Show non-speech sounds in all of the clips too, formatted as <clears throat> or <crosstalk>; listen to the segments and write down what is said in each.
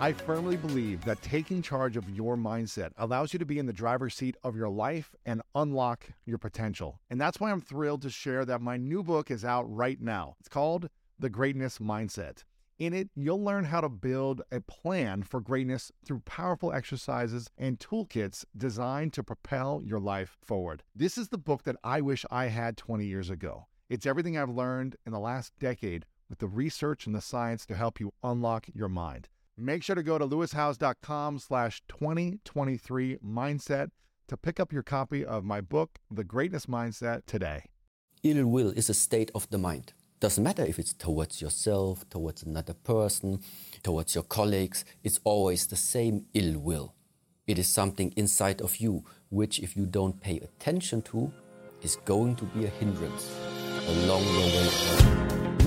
I firmly believe that taking charge of your mindset allows you to be in the driver's seat of your life and unlock your potential. And that's why I'm thrilled to share that my new book is out right now. It's called The Greatness Mindset. In it, you'll learn how to build a plan for greatness through powerful exercises and toolkits designed to propel your life forward. This is the book that I wish I had 20 years ago. It's everything I've learned in the last decade with the research and the science to help you unlock your mind. Make sure to go to lewishowes.com slash 2023 mindset to pick up your copy of my book, The Greatness Mindset, today. Ill will is a state of the mind. Doesn't matter if it's towards yourself, towards another person, towards your colleagues, it's always the same ill will. It is something inside of you, which, if you don't pay attention to, is going to be a hindrance along your way.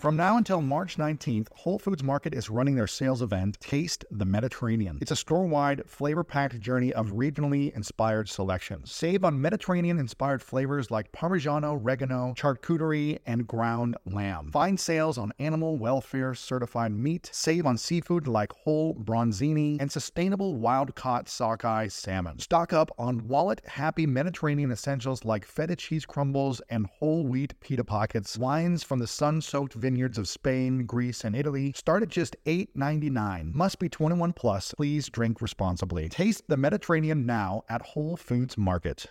From now until March 19th, Whole Foods Market is running their sales event, Taste the Mediterranean. It's a store wide, flavor packed journey of regionally inspired selections. Save on Mediterranean inspired flavors like Parmigiano, Reggiano, charcuterie, and ground lamb. Find sales on animal welfare certified meat. Save on seafood like whole branzini and sustainable wild caught sockeye salmon. Stock up on wallet happy Mediterranean essentials like feta cheese crumbles and whole wheat pita pockets. Wines from the sun soaked vineyards of Spain, Greece, and Italy start at just $8.99. Must be 21 plus. Please drink responsibly. Taste the Mediterranean now at Whole Foods Market.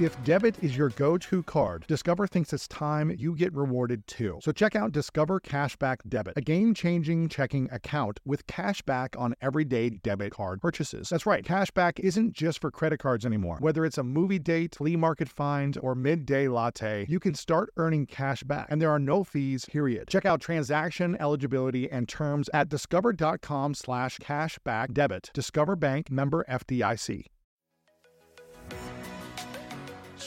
If debit is your go to card, Discover thinks it's time you get rewarded too. So check out Discover Cashback Debit, a game changing checking account with cashback on everyday debit card purchases. That's right, cashback isn't just for credit cards anymore. Whether it's a movie date, flea market find, or midday latte, you can start earning cash back, and there are no fees, period. Check out transaction eligibility and terms at discover.com slash cashback debit. Discover Bank member FDIC.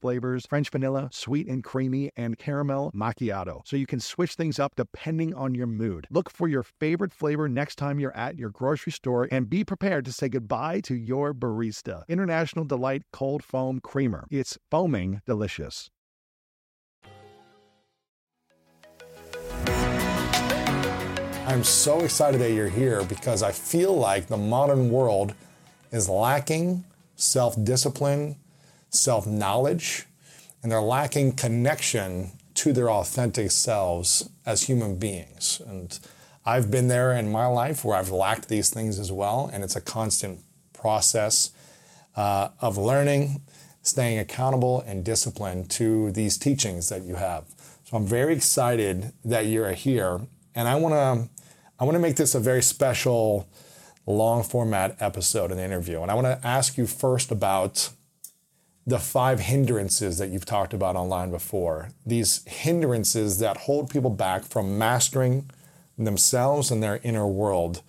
flavors French vanilla, sweet and creamy, and caramel macchiato. So you can switch things up depending on your mood. Look for your favorite flavor next time you're at your grocery store and be prepared to say goodbye to your barista. International Delight Cold Foam Creamer. It's foaming delicious. I'm so excited that you're here because I feel like the modern world is lacking self discipline, self knowledge, and they're lacking connection to their authentic selves as human beings. And I've been there in my life where I've lacked these things as well, and it's a constant process uh, of learning, staying accountable, and disciplined to these teachings that you have. So I'm very excited that you're here, and I want to I want to make this a very special long format episode and interview. And I want to ask you first about the five hindrances that you've talked about online before. These hindrances that hold people back from mastering themselves and their inner world.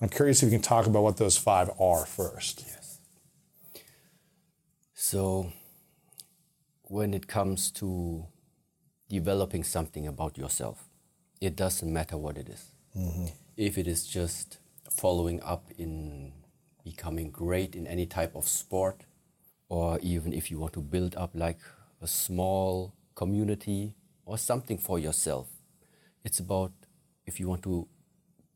I'm curious if you can talk about what those five are first. Yes. So, when it comes to developing something about yourself, it doesn't matter what it is. Mm-hmm. If it is just following up in becoming great in any type of sport, or even if you want to build up like a small community or something for yourself. It's about if you want to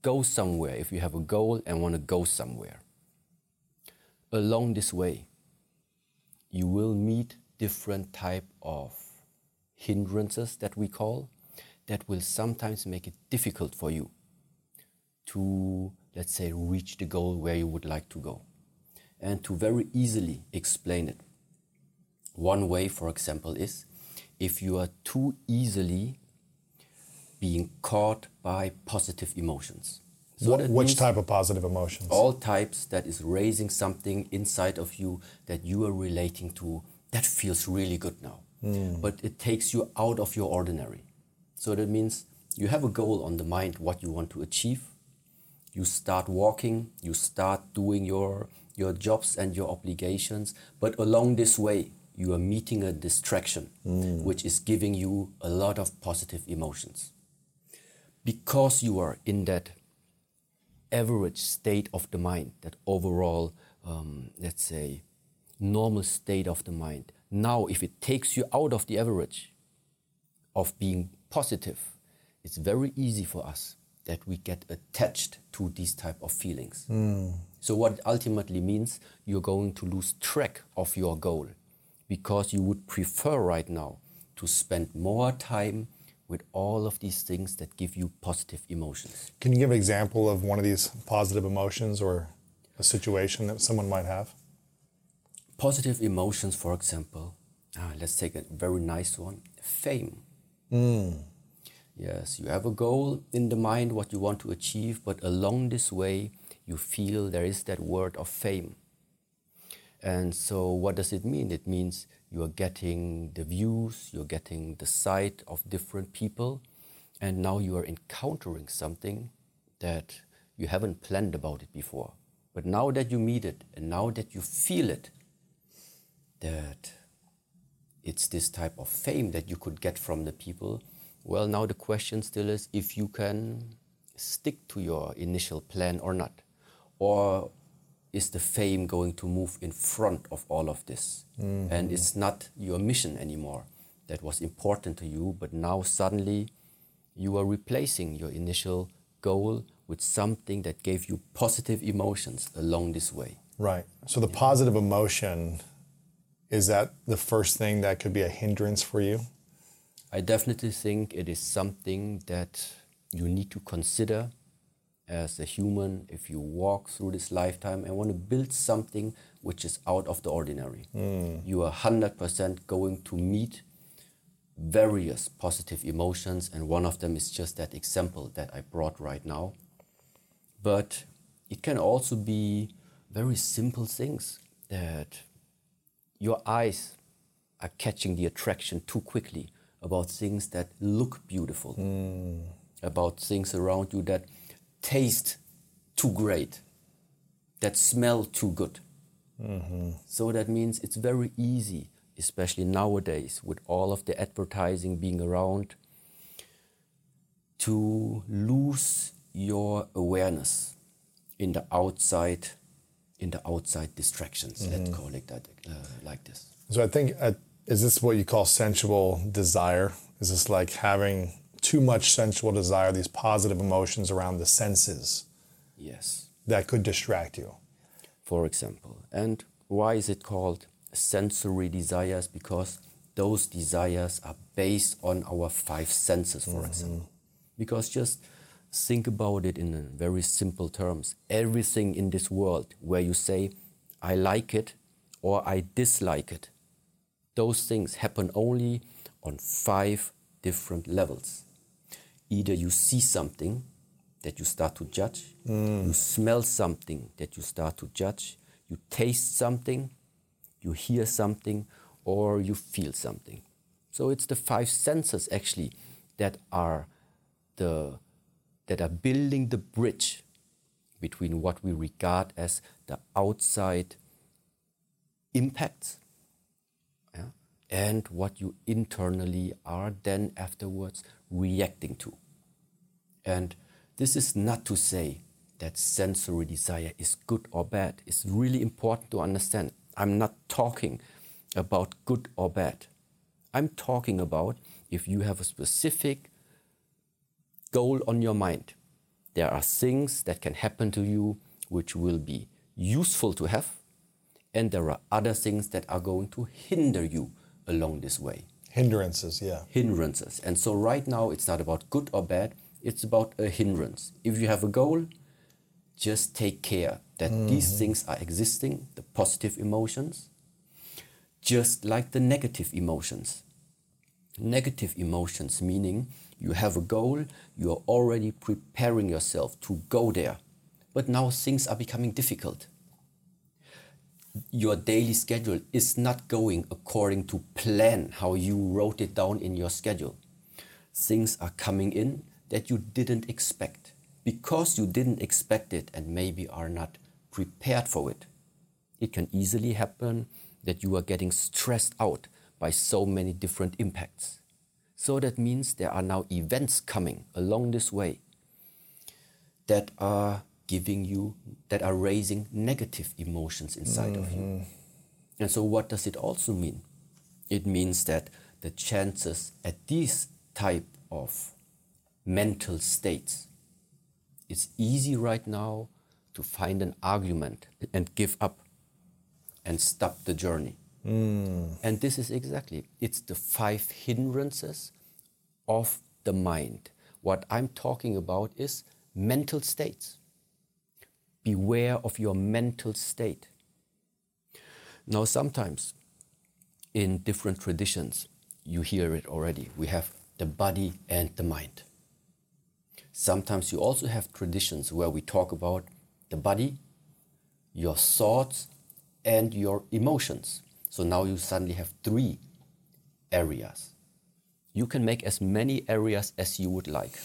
go somewhere, if you have a goal and want to go somewhere. Along this way, you will meet different type of hindrances that we call that will sometimes make it difficult for you to let's say reach the goal where you would like to go and to very easily explain it. One way for example is if you are too easily being caught by positive emotions. So what, which type of positive emotions? all types that is raising something inside of you that you are relating to that feels really good now. Mm. but it takes you out of your ordinary. So that means you have a goal on the mind what you want to achieve. You start walking you start doing your your jobs and your obligations but along this way you are meeting a distraction mm. which is giving you a lot of positive emotions because you are in that average state of the mind that overall um, let's say normal state of the mind now if it takes you out of the average of being positive it's very easy for us that we get attached to these type of feelings mm. So what ultimately means you're going to lose track of your goal because you would prefer right now to spend more time with all of these things that give you positive emotions. Can you give an example of one of these positive emotions or a situation that someone might have? Positive emotions, for example, ah, let's take a very nice one fame. Mm. Yes, you have a goal in the mind, what you want to achieve, but along this way, you feel there is that word of fame. And so, what does it mean? It means you are getting the views, you're getting the sight of different people, and now you are encountering something that you haven't planned about it before. But now that you meet it, and now that you feel it, that it's this type of fame that you could get from the people, well, now the question still is if you can stick to your initial plan or not. Or is the fame going to move in front of all of this? Mm-hmm. And it's not your mission anymore that was important to you, but now suddenly you are replacing your initial goal with something that gave you positive emotions along this way. Right. So the yeah. positive emotion is that the first thing that could be a hindrance for you? I definitely think it is something that you need to consider as a human if you walk through this lifetime and want to build something which is out of the ordinary. Mm. You are 100% going to meet various positive emotions, and one of them is just that example that I brought right now. But it can also be very simple things that your eyes are catching the attraction too quickly about things that look beautiful, mm. about things around you that taste too great, that smell too good. Mm-hmm. So that means it's very easy, especially nowadays with all of the advertising being around, to lose your awareness in the outside, in the outside distractions. Mm-hmm. Let's call it that, uh, like this. So I think, uh, is this what you call sensual desire? Is this like having too much sensual desire, these positive emotions around the senses. Yes. That could distract you. For example. And why is it called sensory desires? Because those desires are based on our five senses, for mm-hmm. example. Because just think about it in very simple terms. Everything in this world where you say, I like it or I dislike it, those things happen only on five different levels either you see something that you start to judge, mm. you smell something that you start to judge, you taste something, you hear something, or you feel something. So it's the five senses actually that are the that are building the bridge between what we regard as the outside impacts yeah, and what you internally are then afterwards reacting to. And this is not to say that sensory desire is good or bad. It's really important to understand. I'm not talking about good or bad. I'm talking about if you have a specific goal on your mind. There are things that can happen to you which will be useful to have, and there are other things that are going to hinder you along this way. Hindrances, yeah. Hindrances. And so, right now, it's not about good or bad, it's about a hindrance. If you have a goal, just take care that mm-hmm. these things are existing, the positive emotions, just like the negative emotions. Negative emotions meaning you have a goal, you are already preparing yourself to go there, but now things are becoming difficult. Your daily schedule is not going according to plan, how you wrote it down in your schedule. Things are coming in that you didn't expect because you didn't expect it and maybe are not prepared for it. It can easily happen that you are getting stressed out by so many different impacts. So that means there are now events coming along this way that are giving you, that are raising negative emotions inside mm-hmm. of you. Mm-hmm. And so, what does it also mean? It means that the chances at these type of mental states, it's easy right now to find an argument and give up and stop the journey. Mm. And this is exactly, it's the five hindrances of the mind. What I'm talking about is mental states. Beware of your mental state. Now, sometimes in different traditions, you hear it already. We have the body and the mind. Sometimes you also have traditions where we talk about the body, your thoughts, and your emotions. So now you suddenly have three areas. You can make as many areas as you would like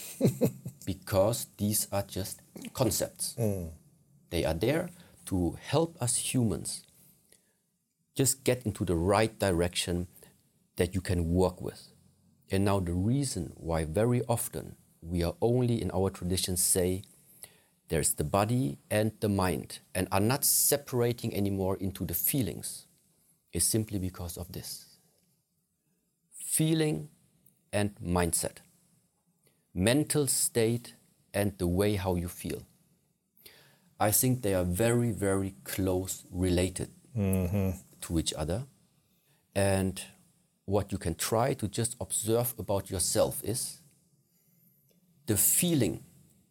<laughs> because these are just concepts. Mm. They are there to help us humans just get into the right direction that you can work with. And now, the reason why very often we are only in our traditions say there's the body and the mind, and are not separating anymore into the feelings, is simply because of this. Feeling and mindset, mental state and the way how you feel. I think they are very, very close related mm-hmm. to each other. And what you can try to just observe about yourself is the feeling,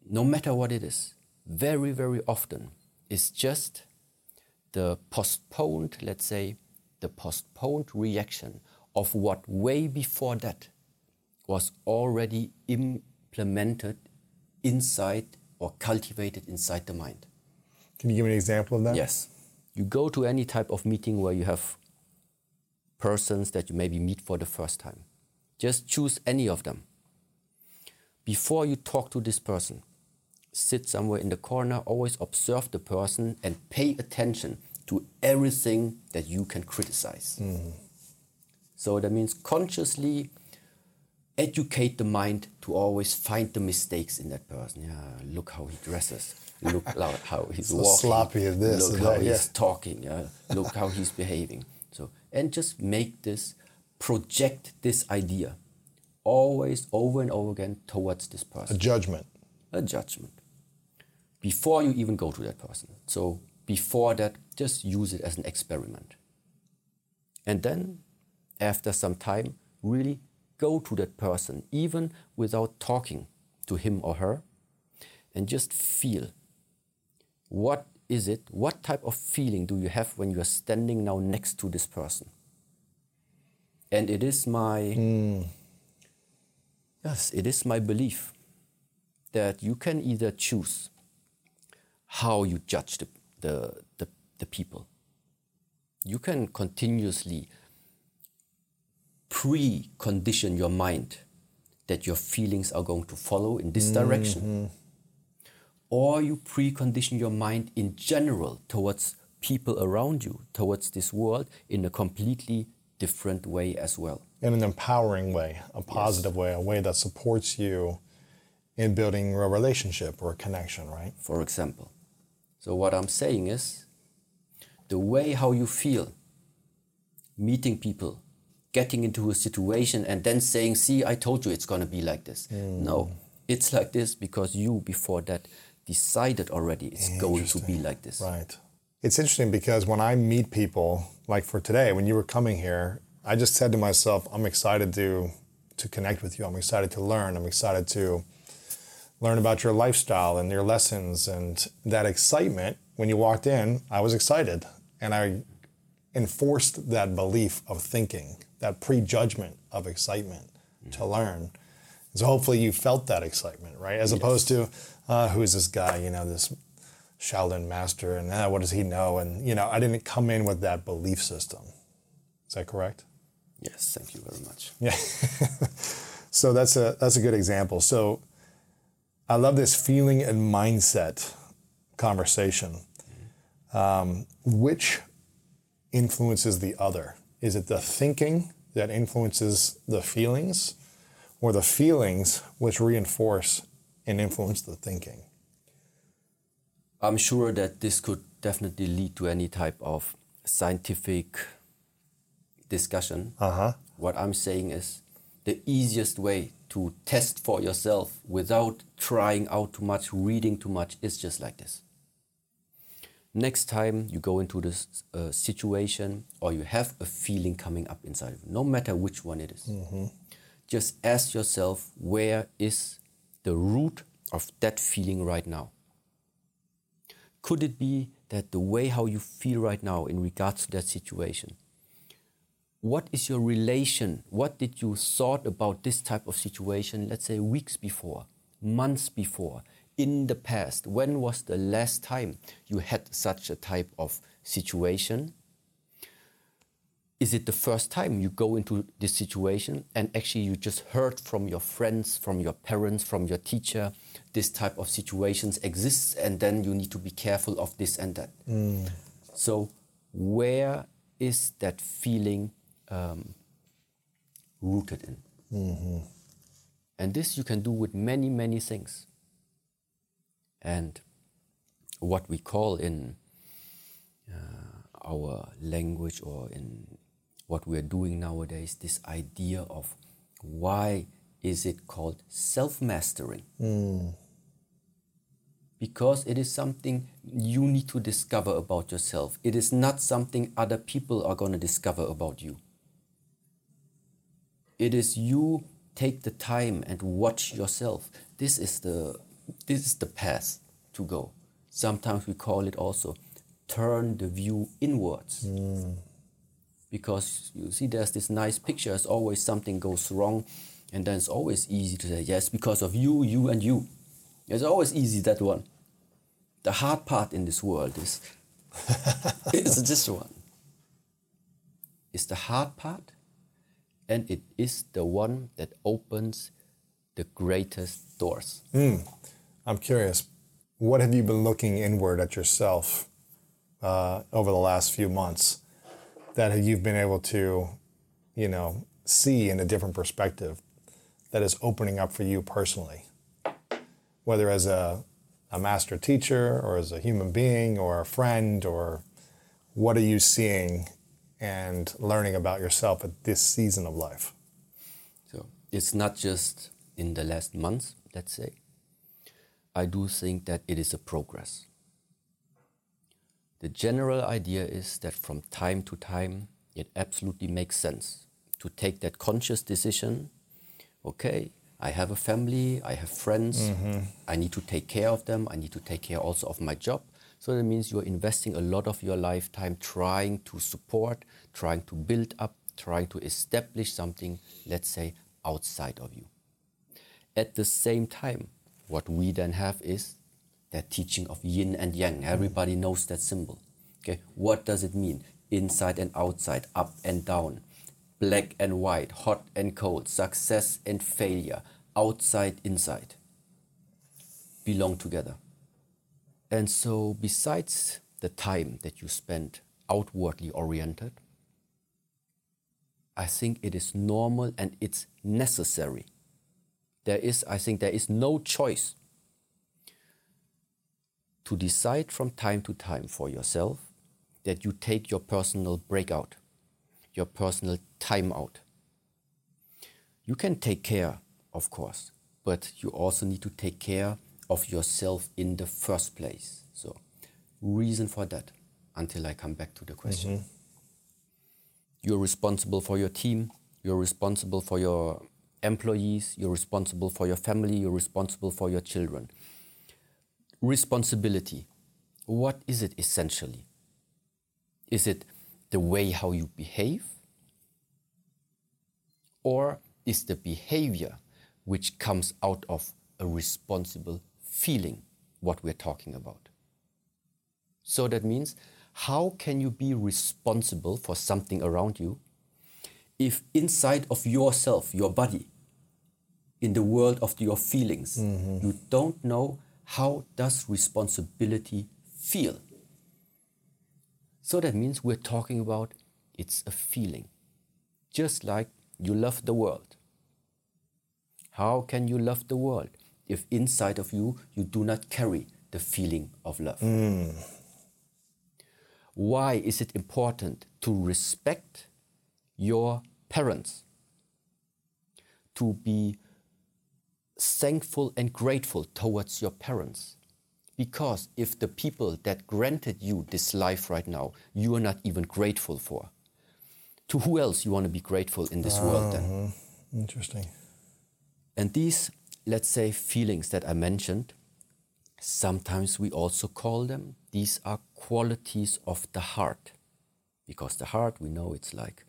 no matter what it is, very, very often is just the postponed, let's say, the postponed reaction of what way before that was already implemented inside or cultivated inside the mind. Can you give me an example of that? Yes. You go to any type of meeting where you have persons that you maybe meet for the first time. Just choose any of them. Before you talk to this person, sit somewhere in the corner, always observe the person and pay attention to everything that you can criticize. Mm. So that means consciously educate the mind to always find the mistakes in that person. Yeah, look how he dresses. Look how he's so walking. sloppy as this. Look how that, he's yeah. talking. Yeah, look how he's behaving. So and just make this project this idea always over and over again towards this person. A judgment. A judgment before you even go to that person. So before that, just use it as an experiment. And then, after some time, really go to that person, even without talking to him or her, and just feel what is it, what type of feeling do you have when you are standing now next to this person? And it is my, mm. yes, it is my belief that you can either choose how you judge the, the, the, the people. You can continuously pre-condition your mind that your feelings are going to follow in this mm-hmm. direction. Or you precondition your mind in general towards people around you, towards this world in a completely different way as well. In an empowering way, a positive yes. way, a way that supports you in building a relationship or a connection, right? For example. So what I'm saying is the way how you feel meeting people, getting into a situation, and then saying, See, I told you it's going to be like this. Hmm. No, it's like this because you, before that, decided already it's going to be like this. Right. It's interesting because when I meet people, like for today, when you were coming here, I just said to myself, I'm excited to to connect with you. I'm excited to learn. I'm excited to learn about your lifestyle and your lessons and that excitement. When you walked in, I was excited and I enforced that belief of thinking, that prejudgment of excitement to mm-hmm. learn. So hopefully you felt that excitement, right? As opposed to, uh, who's this guy? You know, this Shaolin master, and uh, what does he know? And you know, I didn't come in with that belief system. Is that correct? Yes, thank you very much. Yeah. <laughs> so that's a that's a good example. So I love this feeling and mindset conversation. Um, which influences the other? Is it the thinking that influences the feelings, or the feelings which reinforce and influence the thinking? I'm sure that this could definitely lead to any type of scientific discussion. Uh-huh. What I'm saying is the easiest way to test for yourself without trying out too much, reading too much, is just like this. Next time you go into this uh, situation or you have a feeling coming up inside of you, no matter which one it is, just ask yourself where is the root of that feeling right now? Could it be that the way how you feel right now in regards to that situation? What is your relation? What did you thought about this type of situation let's say weeks before months before in the past? When was the last time you had such a type of situation is it the first time you go into this situation and actually you just heard from your friends from your parents from your teacher this type of situations exists and then you need to be careful of this and that? So where is that feeling um, rooted in? And this you can do with many many things. And what we call in uh, our language or in what we are doing nowadays this idea of why is it called self-mastering? Hmm. Because it is something you need to discover about yourself. It is not something other people are going to discover about you. It is you take the time and watch yourself. This is the this is the path to go. Sometimes we call it also turn the view inwards hmm. Because you see there's this nice picture. As always something goes wrong and then it's always easy to say yes because of you you and you. It's always easy that one. The hard part in this world is <laughs> is this one. Is the hard part and it is the one that opens the greatest doors. I'm curious, what have you been looking inward at yourself uh, over the last few months that you've been able to, you know, see in a different perspective that is opening up for you personally? Whether as a, a master teacher or as a human being or a friend, or what are you seeing and learning about yourself at this season of life? So it's not just in the last months, let's say. I do think that it is a progress. The general idea is that from time to time, it absolutely makes sense to take that conscious decision. Okay, I have a family, I have friends, mm-hmm. I need to take care of them, I need to take care also of my job. So that means you're investing a lot of your lifetime trying to support, trying to build up, trying to establish something, let's say, outside of you. At the same time, what we then have is that teaching of yin and yang. Everybody knows that symbol. Okay, what does it mean? Inside and outside, up and down, black and white, hot and cold, success and failure, outside, inside, belong together. And so, besides the time that you spend outwardly oriented, I think it is normal and it's necessary. There is, I think, there is no choice to decide from time to time for yourself that you take your personal breakout. your personal timeout. You can take care, of course, but you also need to take care of yourself in the first place. So, reason for that until I come back to the question. Mm-hmm. You're responsible for your team, you're responsible for your employees, you're responsible for your family, you're responsible for your children. Responsibility. What is it essentially? Is it the way how you behave? Or is the behavior which comes out of a responsible feeling what we're talking about? So that means how can you be responsible for something around you if inside of yourself, your body, in the world of your feelings, mm-hmm. you don't know how does responsibility feel? So that means we're talking about it's a feeling. Just like you love the world. How can you love the world if inside of you you do not carry the feeling of love? Mm. Why is it important to respect your parents? To be thankful and grateful towards your parents. Because if the people that granted you this life right now, you are not even grateful for, to who else you want to be grateful in this uh, world then? Uh-huh. Interesting. And these, let's say, feelings that I mentioned, sometimes we also call them, these are qualities of the heart. Because the heart, we know it's like,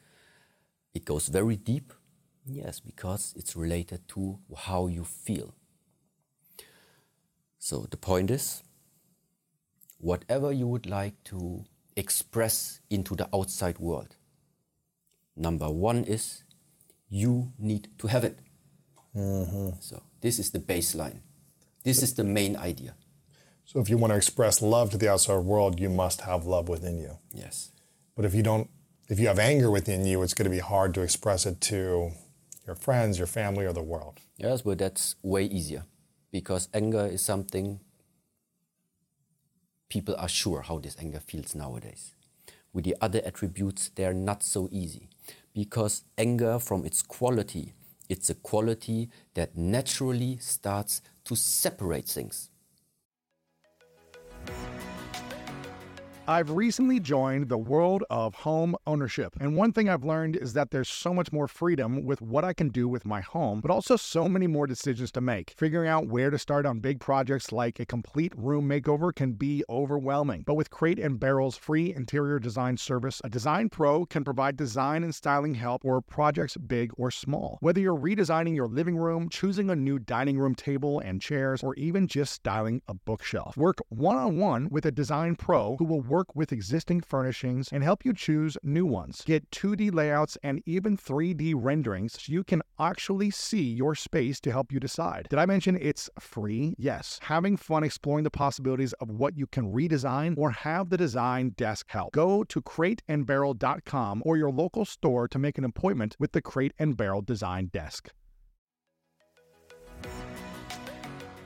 it goes very deep. Yes, because it's related to how you feel. So the point is, whatever you would like to express into the outside world, Number one is you need to have it. Mm-hmm. So this is the baseline. This is the main idea. So if you want to express love to the outside world, you must have love within you. Yes. But if you don't, if you have anger within you, it's going to be hard to express it to your friends, your family, or the world. Yes, but that's way easier because anger is something people are sure how this anger feels nowadays. With the other attributes, they're not so easy because anger, from its quality, it's a quality that naturally starts to separate things. I've recently joined the world of home ownership. And one thing I've learned is that there's so much more freedom with what I can do with my home, but also so many more decisions to make. Figuring out where to start on big projects like a complete room makeover can be overwhelming. But with Crate and Barrel's free interior design service, a design pro can provide design and styling help for projects big or small. Whether you're redesigning your living room, choosing a new dining room table and chairs, or even just styling a bookshelf, work one on one with a design pro who will work with existing furnishings and help you choose new ones. Get 2D layouts and even 3D renderings so you can actually see your space to help you decide. Did I mention it's free? Yes. Having fun exploring the possibilities of what you can redesign or have the design desk help. Go to crateandbarrel.com or your local store to make an appointment with the Crate and Barrel Design Desk.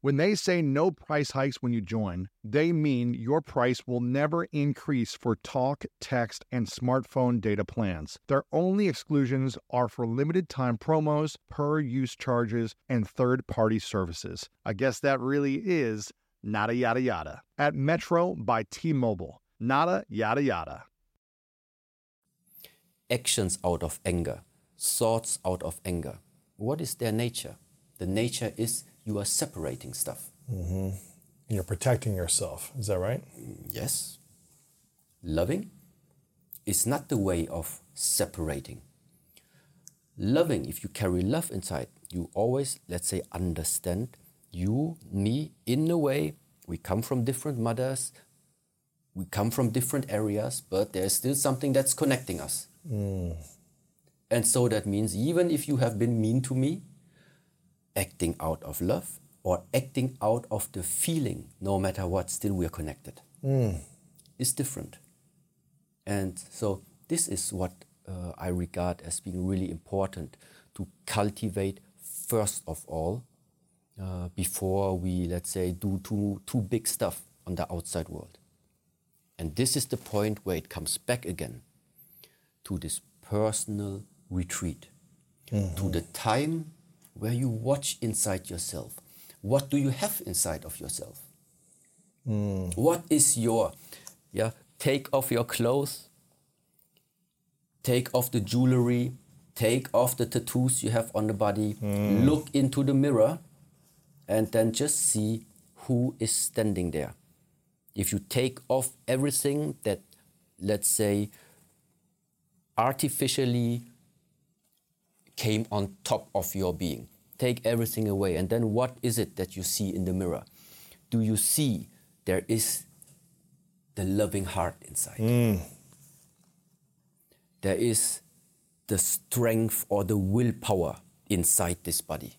When they say no price hikes when you join, they mean your price will never increase for talk, text, and smartphone data plans. Their only exclusions are for limited time promos, per use charges, and third party services. I guess that really is nada yada yada. At Metro by T Mobile. Nada yada yada actions out of anger, thoughts out of anger. What is their nature? The nature is you are separating stuff. Mm-hmm. You're protecting yourself. Is that right? Yes. Loving is not the way of separating. Loving, if you carry love inside, you always, let's say, understand you, me, in a way. We come from different mothers, we come from different areas, but there's still something that's connecting us. Mm. And so that means even if you have been mean to me, acting out of love or acting out of the feeling, no matter what, still we are connected, mm. is different. And so this is what uh, I regard as being really important to cultivate first of all uh, before we, let's say, do too, too big stuff on the outside world. And this is the point where it comes back again to this personal retreat, mm-hmm. to the time where you watch inside yourself. What do you have inside of yourself? Mm. What is your, yeah, take off your clothes, take off the jewelry, take off the tattoos you have on the body, mm. look into the mirror, and then just see who is standing there. If you take off everything that, let's say, artificially came on top of your being. Take everything away. And then what is it that you see in the mirror? Do you see there is the loving heart inside? Mm. There is the strength or the willpower inside this body.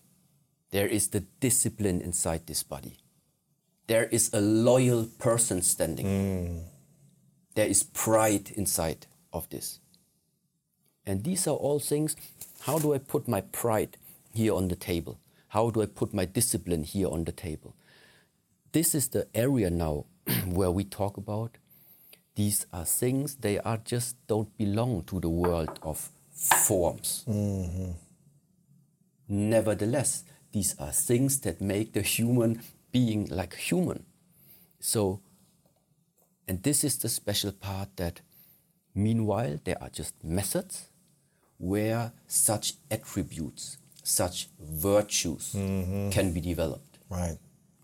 There is the discipline inside this body. There is a loyal person standing. Mm. There is pride inside of this. And these are all things. How do I put my pride here on the table? How do I put my discipline here on the table? This is the area now <clears throat> where we talk about these are things, they are just don't belong to the world of forms. Mm-hmm. Nevertheless, these are things that make the human being like human. So, and this is the special part that meanwhile there are just methods where such attributes, such virtues mm-hmm. can be developed. Right.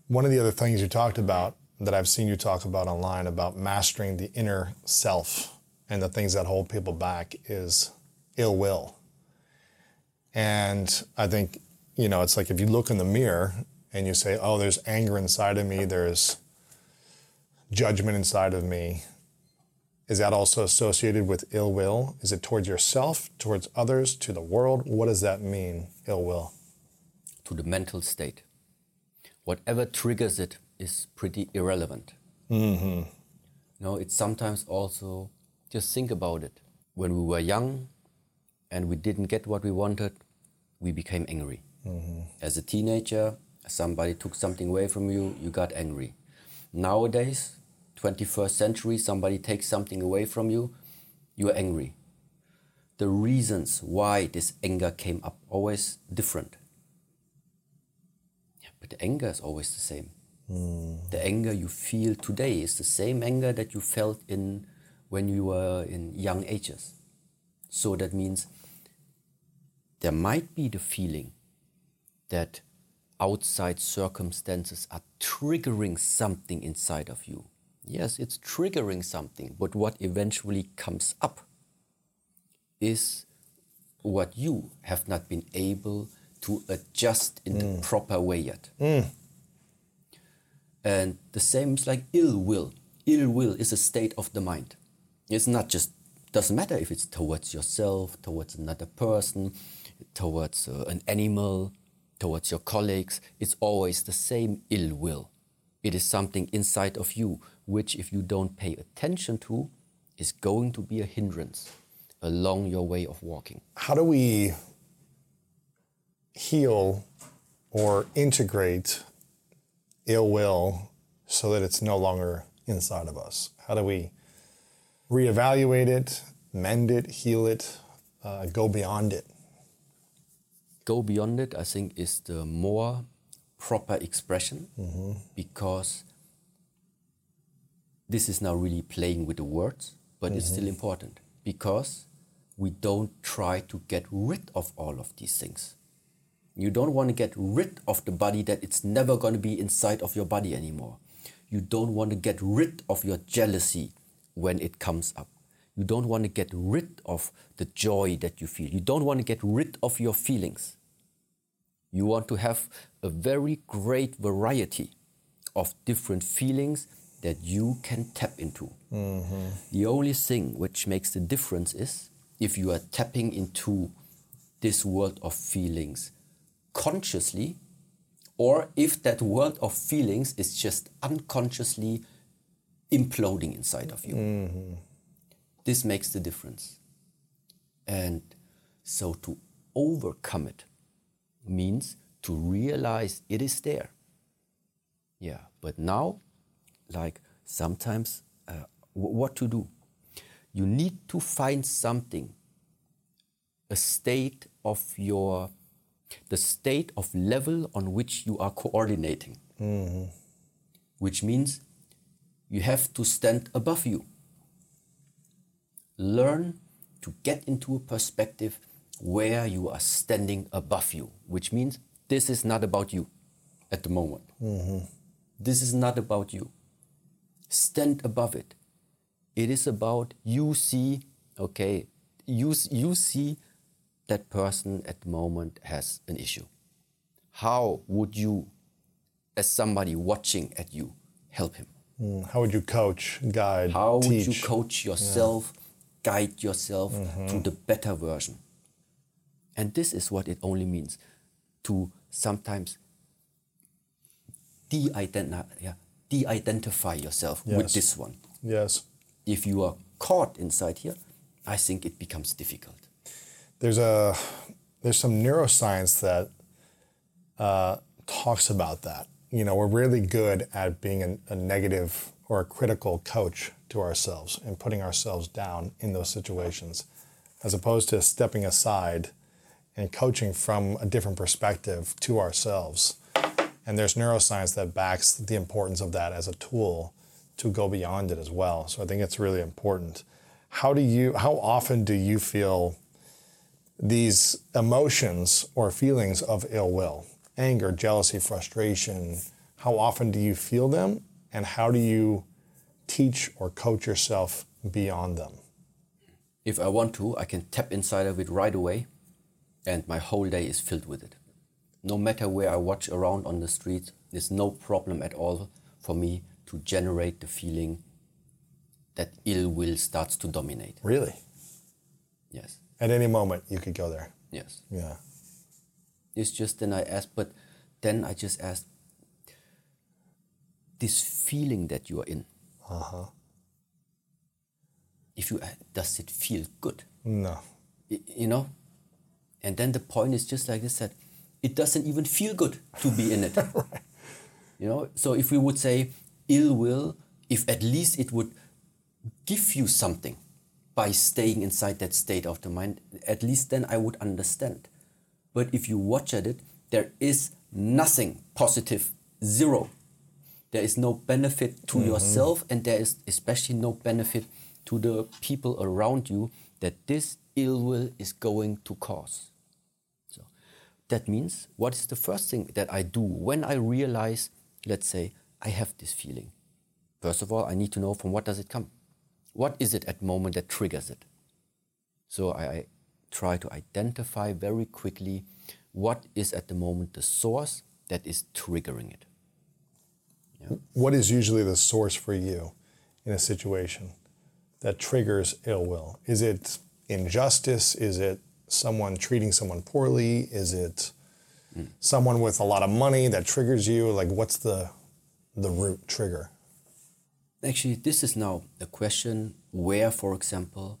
One of the other things you talked about that I've seen you talk about online about mastering the inner self and the things that hold people back is ill will. And I think, you know, it's like if you look in the mirror and you say, oh, there's anger inside of me, there's judgment inside of me, is that also associated with ill will? Is it towards yourself, towards others, to the world? What does that mean, ill will? To the mental state. Whatever triggers it is pretty irrelevant. Mm-hmm. No, it's sometimes also just think about it. When we were young and we didn't get what we wanted, we became angry. Mm-hmm. As a teenager, somebody took something away from you, you got angry. Nowadays, 21st century, somebody takes something away from you, you are angry. The reasons why this anger came up always different. Yeah, but the anger is always the same. Mm. The anger you feel today is the same anger that you felt in when you were in young ages. So that means there might be the feeling that outside circumstances are triggering something inside of you. Yes, it's triggering something, but what eventually comes up is what you have not been able to adjust in mm. the proper way yet. Mm. And the same is like ill will. Ill will is a state of the mind. It's not just, doesn't matter if it's towards yourself, towards another person, towards uh, an animal, towards your colleagues. It's always the same ill will. It is something inside of you which, if you don't pay attention to, is going to be a hindrance along your way of walking. How do we heal or integrate ill will so that it's no longer inside of us? How do we reevaluate it, mend it, heal it, uh, go beyond it? Go beyond it, I think, is the more proper expression because this is now really playing with the words, but it's still mm-hmm. important because we don't try to get rid of all of these things. You don't want to get rid of the body that it's never going to be inside of your body anymore. You don't want to get rid of your jealousy when it comes up. You don't want to get rid of the joy that you feel. You don't want to get rid of your feelings. You want to have a very great variety of different feelings that you can tap into. Mm-hmm. The only thing which makes the difference is if you are tapping into this world of feelings consciously, or if that world of feelings is just unconsciously imploding inside of you. Mm-hmm. This makes the difference. And so to overcome it means to realize it is there. Yeah, but now, like sometimes, uh, w- what to do? You need to find something, a state of your, the state of level on which you are coordinating, which means you have to stand above you. Learn to get into a perspective where you are standing above you, which means this is not about you at the moment. This is not about you. Stand above it. It is about you see, okay, you, you see that person at the moment has an issue. How would you, as somebody watching at you, help him? Hmm, how would you coach, guide, How would you coach yourself, guide yourself mm-hmm. to the better version? And this is what it only means to sometimes de-identify, yeah, de-identify yourself with this one. yes. If you are caught inside here, I think it becomes difficult. there's a there's some neuroscience that uh, talks about that. You know, we're really good at being a, a negative or a critical coach to ourselves and putting ourselves down in those situations, as opposed to stepping aside and coaching from a different perspective to ourselves. And there's neuroscience that backs the importance of that as a tool to go beyond it as well. So I think it's really important. How do you? How often do you feel? these emotions or feelings of ill will, anger, jealousy, frustration, how often do you feel them and how do you teach or coach yourself beyond them? If I want to, I can tap inside of it right away, and my whole day is filled with it. No matter where I watch around on the street, there's no problem at all for me to generate the feeling that ill will starts to dominate. Really? Yes, At any moment you could go there. yes. Yeah. It's just then I asked, but then I just asked, this feeling that you are in, Uh huh. if you does it feel good? No. You know and then the point is just like this that it doesn't even feel good to be in it. <laughs> You know so if we would say ill will if at least it would give you something by staying inside that state of the mind at least then i would understand. But if you watch at it there is nothing positive zero. There is no benefit to mm-hmm. yourself and there is especially no benefit to the people around you that this ill will is going to cause that means what is the first thing that i do when i realize let's say i have this feeling? First of all i need to know from what does it come? What is it at moment that triggers it? So I, I try to identify very quickly what is at the moment the source that is triggering it. What is usually the source for you in a situation that triggers ill will? Is it injustice? Is it someone treating someone poorly? Is it someone with a lot of money that triggers you? Like what's the the root trigger? Actually, this is now a question where, for example,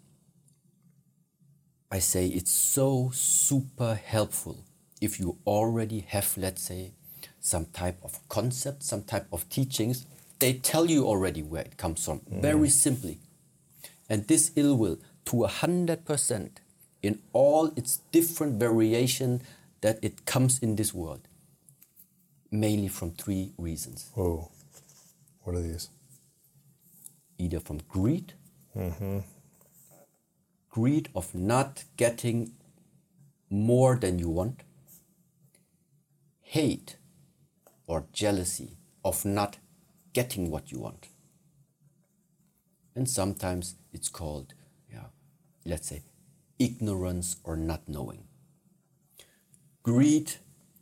I say it's so super helpful if you already have, let's say, some type of concept, some type of teachings, they tell you already where it comes from, very mm. simply. And this ill will, to a hundred percent, in all its different variation that it comes in this world, mainly from three reasons. Whoa. What are these? Either from greed, mm-hmm. greed of not getting more than you want, hate or jealousy of not getting what you want. And sometimes it's called, yeah, let's say, ignorance or not knowing. Greed,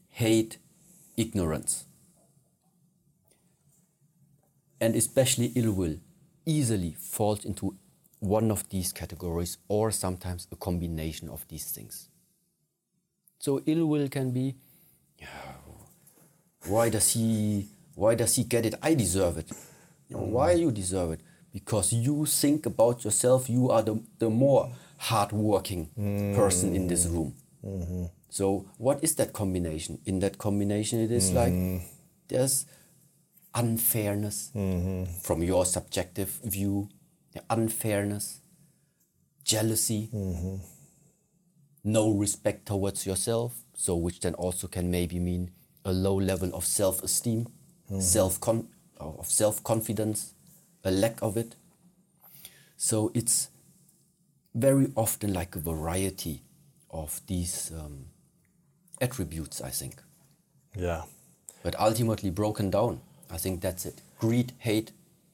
hate, ignorance. And especially ill will easily falls into one of these categories or sometimes a combination of these things. So ill will can be, why does he why does he get it? I deserve it. Why you deserve it? Because you think about yourself, you are the, the more hardworking person in this room. So what is that combination? In that combination it is like there's unfairness from your subjective view, unfairness, jealousy, no respect towards yourself, so which then also can maybe mean a low level of self-esteem, self of self-confidence, a lack of it. So it's very often like a variety of these um, attributes, I think. Yeah. But ultimately broken down, I think that's it. Greed, hate,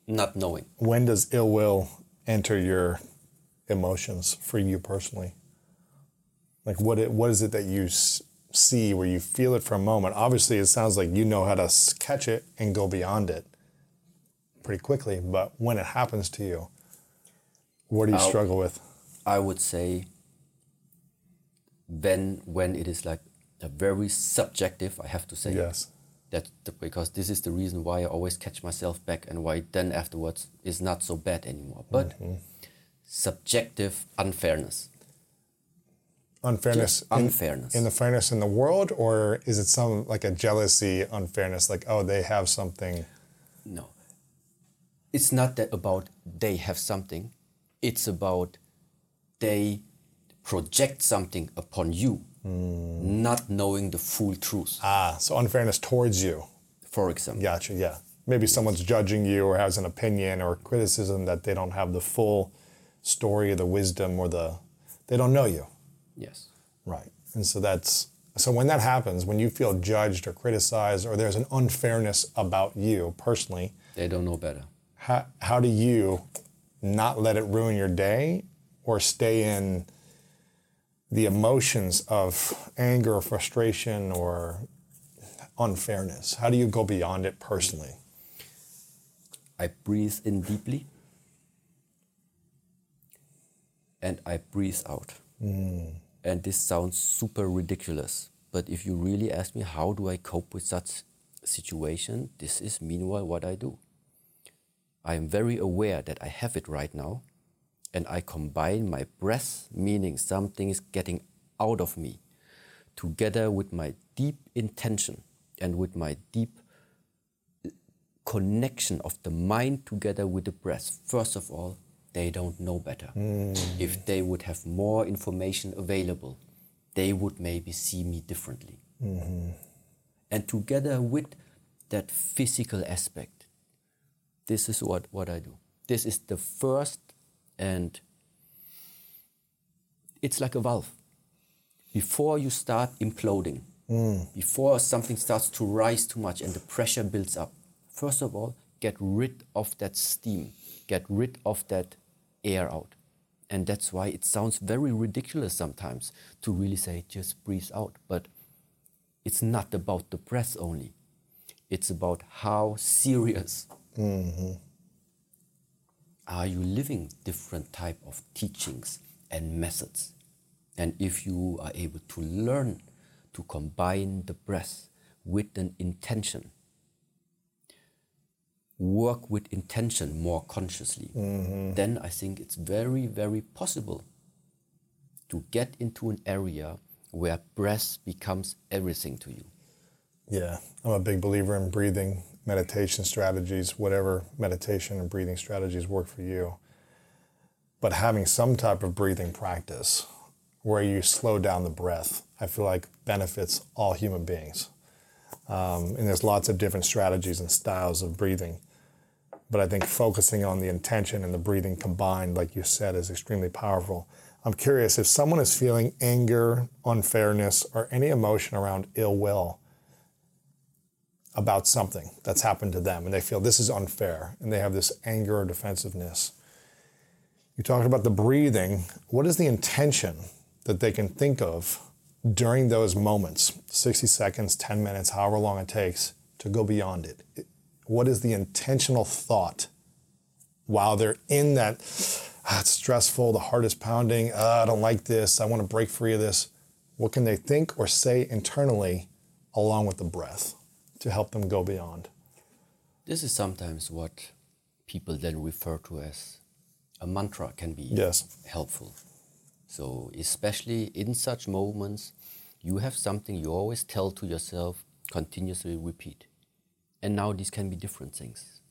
not knowing. When does ill will enter your emotions for you personally? Like what it, what is it that you s- see where you feel it for a moment? Obviously, it sounds like you know how to catch it and go beyond it pretty quickly. But when it happens to you, what do you struggle with? I would say then when it is like a very subjective, I have to say Yes. that the- because this is the reason why I always catch myself back and why then afterwards is not so bad anymore. But mm-hmm. subjective unfairness. Unfairness. Just in- unfairness. in the fairness in the world, or is it some like a jealousy unfairness? Like oh, they have something. No. It's not that about they have something. It's about they project something upon you, not knowing the full truth. Ah, so unfairness towards you. For example. Gotcha. Yeah. Maybe someone's judging you or has an opinion or criticism that they don't have the full story, or the wisdom, or the they don't know you. Yes. Right. And so that's so when that happens, when you feel judged or criticized, or there's an unfairness about you personally, They don't know better. how, how do you not let it ruin your day or stay in the emotions of anger frustration or unfairness? How do you go beyond it personally? I breathe in deeply and I breathe out. Hmm. And this sounds super ridiculous, but if you really ask me how do I cope with such situation, this is meanwhile what I do. I am very aware that I have it right now, and I combine my breath, meaning something is getting out of me, together with my deep intention and with my deep connection of the mind together with the breath. First of all, they don't know better. Hmm. If they would have more information available, they would maybe see me differently. Mm-hmm. And together with that physical aspect, this is what, what I do. This is the first, and it's like a valve. Before you start imploding, hmm. before something starts to rise too much and the pressure builds up, first of all, get rid of that steam, get rid of that air out. And that's why it sounds very ridiculous sometimes to really say, just breathe out. But it's not about the breath only, it's about how serious mm-hmm. Are you living different type of teachings and methods? And if you are able to learn to combine the breath with an intention work with intention more consciously, mm-hmm. then I think it's very, very possible to get into an area where breath becomes everything to you. Yeah, I'm a big believer in breathing, meditation strategies, whatever meditation and breathing strategies work for you. But having some type of breathing practice where you slow down the breath, I feel like benefits all human beings. Um, and there's lots of different strategies and styles of breathing. But I think focusing on the intention and the breathing combined, like you said, is extremely powerful. I'm curious if someone is feeling anger, unfairness, or any emotion around ill will about something that's happened to them and they feel this is unfair and they have this anger or defensiveness. You talked about the breathing. What is the intention that they can think of during those moments 60 seconds, 10 minutes, however long it takes to go beyond it? What is the intentional thought while they're in that? Ah, it's stressful, the heart is pounding, ah, I don't like this, I want to break free of this. What can they think or say internally along with the breath to help them go beyond? This is sometimes what people then refer to as a mantra can be Yes. helpful. So, especially in such moments, you have something you always tell to yourself, continuously repeat. And now these can be different things.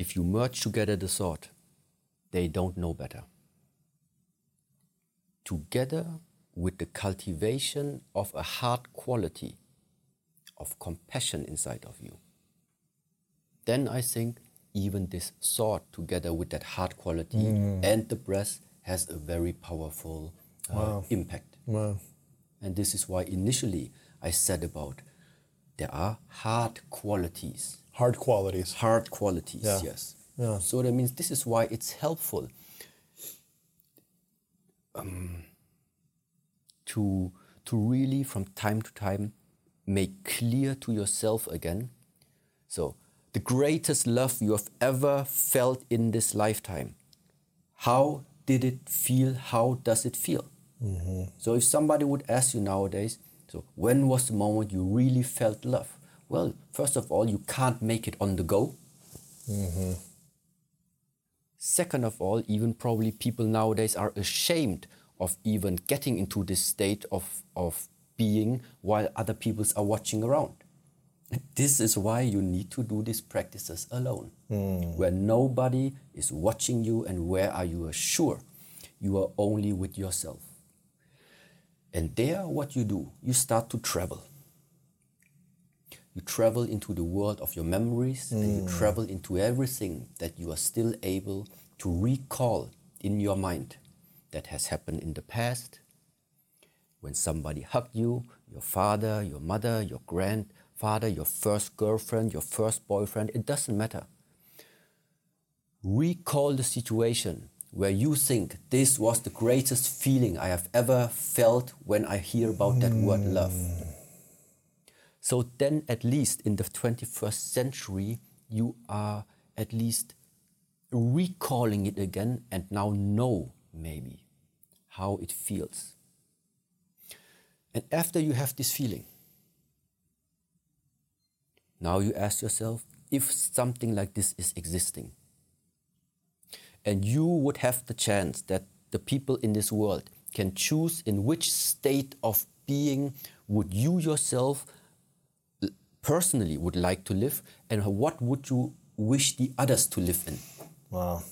If you merge together the thought, they don't know better. Together with the cultivation of a heart quality of compassion inside of you, then I think even this thought together with that heart quality and the breath has a very powerful uh, impact. Wow. And this is why initially I said about there are hard qualities Hard qualities. hard qualities Yeah. yes Yeah. so that means this is why it's helpful um, to to really from time to time make clear to yourself again. So the greatest love you have ever felt in this lifetime. How did it feel? How does it feel? Mm-hmm. So if somebody would ask you nowadays, so when was the moment you really felt love? Well, first of all, you can't make it on the go. Mm-hmm. Second of all, even probably people nowadays are ashamed of even getting into this state of, of being while other peoples are watching around. This is why you need to do these practices alone, hmm. where nobody is watching you and where are you sure you are only with yourself. And there, what you do, you start to travel. You travel into the world of your memories and you hmm. travel into everything that you are still able to recall in your mind that has happened in the past. When somebody hugged you, your father, your mother, your grandfather, your first girlfriend, your first boyfriend, it doesn't matter. Recall the situation where you think this was the greatest feeling I have ever felt when I hear about that word hmm. love. So then, at least in the 21st century, you are at least recalling it again and now know maybe how it feels. And after you have this feeling, now you ask yourself if something like this is existing and you would have the chance that the people in this world can choose in which state of being would you yourself personally would like to live and what would you wish the others to live in Wow.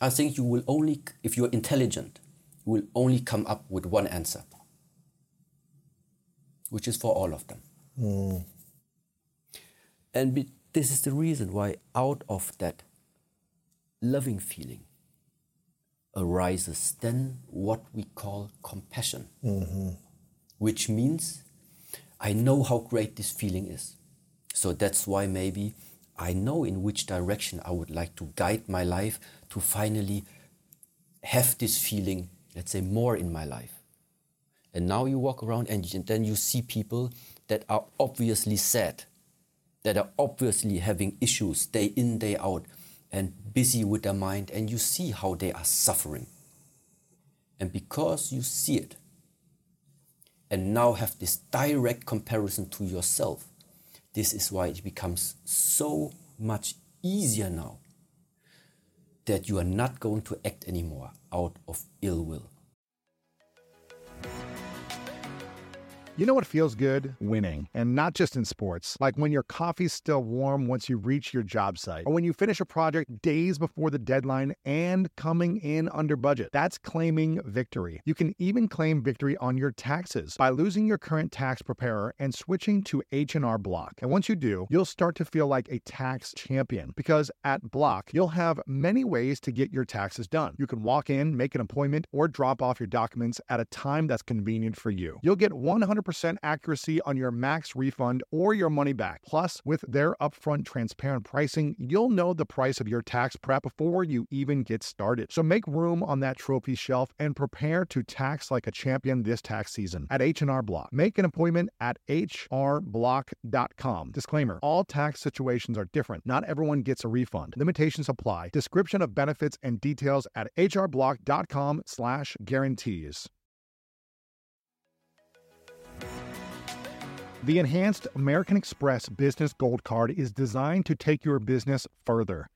i think you will only if you're intelligent you will only come up with one answer which is for all of them. Hmm. And be, this is the reason why out of that loving feeling arises then what we call compassion, mm-hmm. which means I know how great this feeling is. So that's why maybe I know in which direction I would like to guide my life to finally have this feeling, let's say, more in my life. And now you walk around and then you see people that are obviously sad, that are obviously having issues day in, day out, and busy with their mind, and you see how they are suffering. And because you see it, and now have this direct comparison to yourself, This is why it becomes so much easier now that you are not going to act anymore out of ill will. You know what feels good? Winning. And not just in sports, like when your coffee's still warm once you reach your job site, or when you finish a project days before the deadline and coming in under budget. That's claiming victory. You can even claim victory on your taxes by losing your current tax preparer and switching to H&R Block. And once you do, you'll start to feel like a tax champion because at Block, you'll have many ways to get your taxes done. You can walk in, make an appointment, or drop off your documents at a time that's convenient for you. You'll get 100 100% accuracy on your max refund or your money back. Plus, with their upfront transparent pricing, you'll know the price of your tax prep before you even get started. So make room on that trophy shelf and prepare to tax like a champion this tax season at H&R Block. Make an appointment at hrblock.com. Disclaimer: All tax situations are different. Not everyone gets a refund. Limitations apply. Description of benefits and details at hrblock.com/guarantees. The enhanced American Express Business Gold Card is designed to take your business further.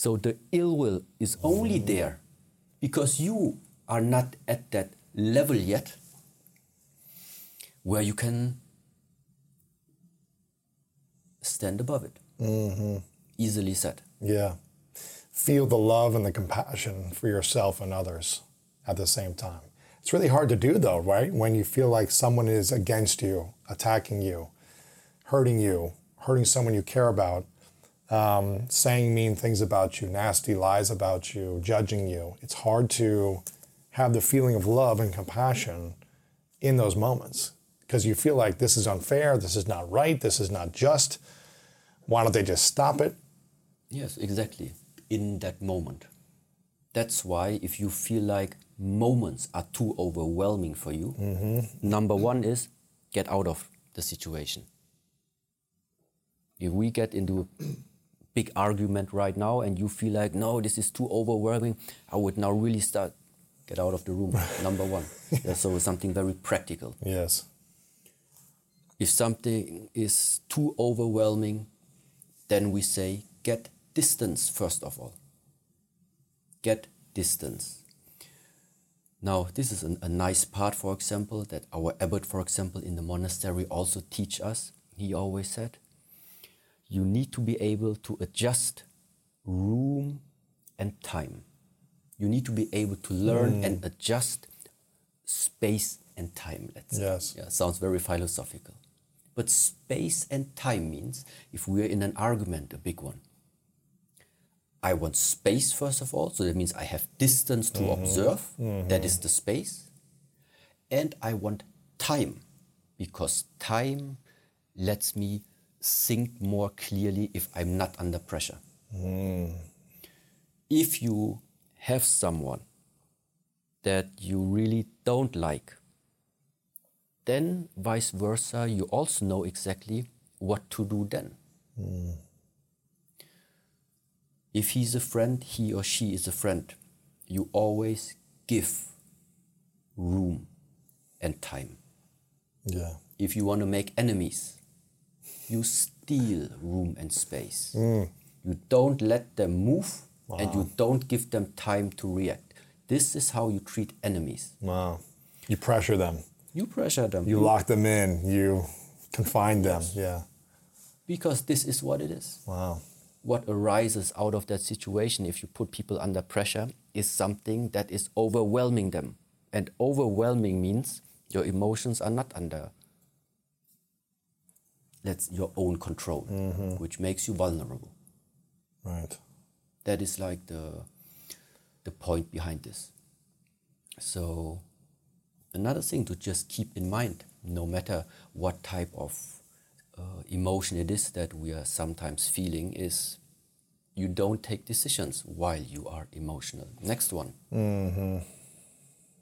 So the ill will is only there because you are not at that level yet where you can stand above it. Mm-hmm. Easily said. Yeah. Feel the love and the compassion for yourself and others at the same time. It's really hard to do though, right? When you feel like someone is against you, attacking you, hurting you, hurting someone you care about um, saying mean things about you, nasty lies about you, judging you. It's hard to have the feeling of love and compassion in those moments because you feel like this is unfair, this is not right, this is not just. Why don't they just stop it? Yes, exactly. In that moment. That's why if you feel like moments are too overwhelming for you, mm-hmm. number one is get out of the situation. If we get into big argument right now and you feel like, no, this is too overwhelming, I would now really start, get out of the room, <laughs> number one. Yeah, so something very practical. Yes. If something is too overwhelming, then we say, get distance first of all. Get distance. Now, this is an, a nice part, for example, that our abbot, for example, in the monastery also teach us. He always said, you need to be able to adjust room and time. You need to be able to learn mm. and adjust space and time, let's say. Yes. Yeah, sounds very philosophical. But space and time means if we're in an argument, a big one, I want space first of all, so that means I have distance to mm-hmm. observe, mm-hmm. That is the space. And I want time, because time lets me think more clearly if I'm not under pressure. Mm. If you have someone that you really don't like, then vice versa, you also know exactly what to do then. Mm. If he's a friend, he or she is a friend, you always give room and time. Yeah. If you want to make enemies, you steal room and space. Mm. You don't let them move wow. and you don't give them time to react. This is how you treat enemies. Wow. You pressure them. You pressure them. You, you lock them in. You confine them. Yeah. Because this is what it is. Wow. What arises out of that situation if you put people under pressure is something that is overwhelming them. And overwhelming means your emotions are not under that's your own control, mm-hmm. which makes you vulnerable. Right. That is like the the point behind this. So another thing to just keep in mind, no matter what type of uh, emotion it is that we are sometimes feeling is you don't take decisions while you are emotional. Next one.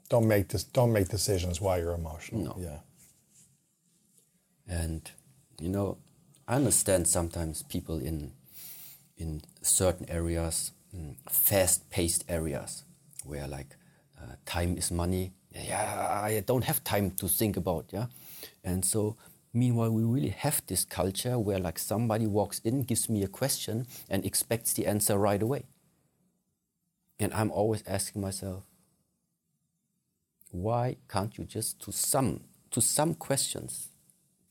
Don't make this. Don't make decisions while you're emotional. No. Yeah. And you know, I understand sometimes people in in certain areas, mm, fast-paced areas, where like uh, time is money. Yeah, I don't have time to think about. Yeah, and so meanwhile we really have this culture where like somebody walks in, gives me a question, and expects the answer right away. And I'm always asking myself, why can't you just to some to some questions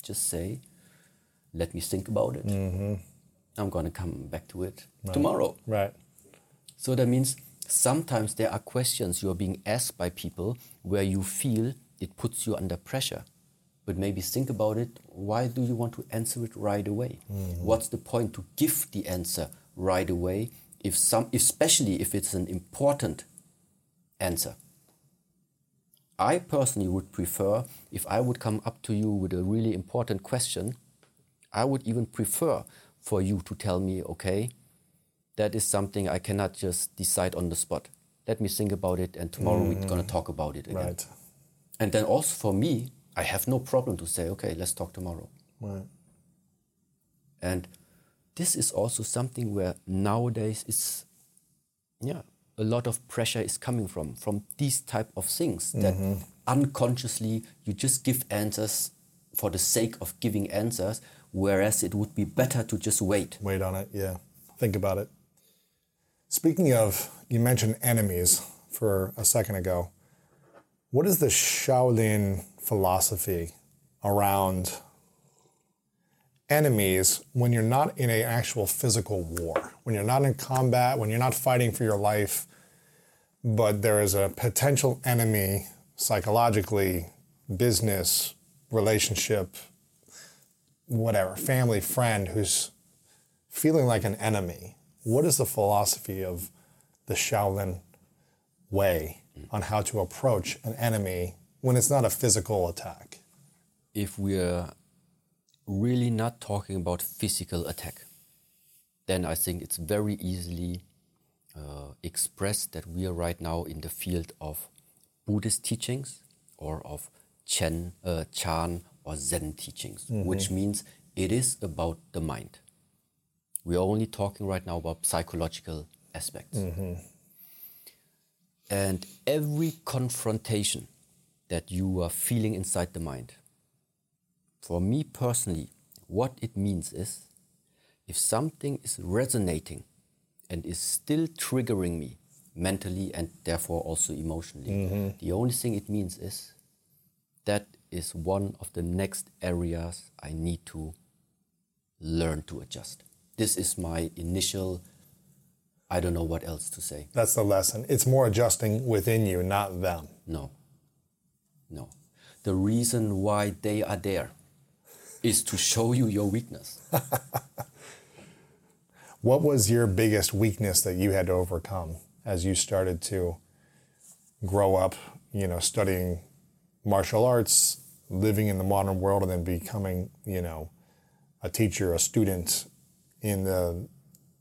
just say let me think about it. Mm-hmm. I'm going to come back to it tomorrow. Right. so that means sometimes there are questions you are being asked by people where you feel it puts you under pressure. But maybe think about it why do you want to answer it right away? Mm-hmm. What's the point to give the answer right away if some especially if it's an important answer? I personally would prefer if I would come up to you with a really important question, I would even prefer for you to tell me, okay, that is something I cannot just decide on the spot. Let me think about it and tomorrow we're going to mm. talk about it again. Right. And then also for me, I have no problem to say, okay, let's talk tomorrow. Right. And this is also something where nowadays it's yeah, a lot of pressure is coming from from these type of things that mm-hmm. unconsciously you just give answers for the sake of giving answers, whereas it would be better to just wait. Wait on it. Yeah. Think about it. Speaking of, you mentioned enemies for a second ago. What is the Shaolin philosophy around enemies when you're not in an actual physical war, when you're not in combat, when you're not fighting for your life, but there is a potential enemy psychologically, business, relationship, whatever, family, friend who's feeling like an enemy. What is the philosophy of the Shaolin way on how to approach an enemy when it's not a physical attack? If we're really not talking about physical attack, then I think it's very easily uh, expressed that we are right now in the field of Buddhist teachings or of Chen, uh, Chan or Zen teachings, mm-hmm. which means it is about the mind. We are only talking right now about psychological aspects. Mm-hmm. And every confrontation that you are feeling inside the mind, for me personally, what it means is if something is resonating and is still triggering me mentally and therefore also emotionally, mm-hmm. the only thing it means is that is one of the next areas I need to learn to adjust. This is my initial, I don't know what else to say. That's the lesson. It's more adjusting within you, not them. No. No. The reason why they are there is to show you your weakness. <laughs> What was your biggest weakness that you had to overcome as you started to grow up, you know, studying martial arts, living in the modern world, and then becoming, you know, a teacher, a student in the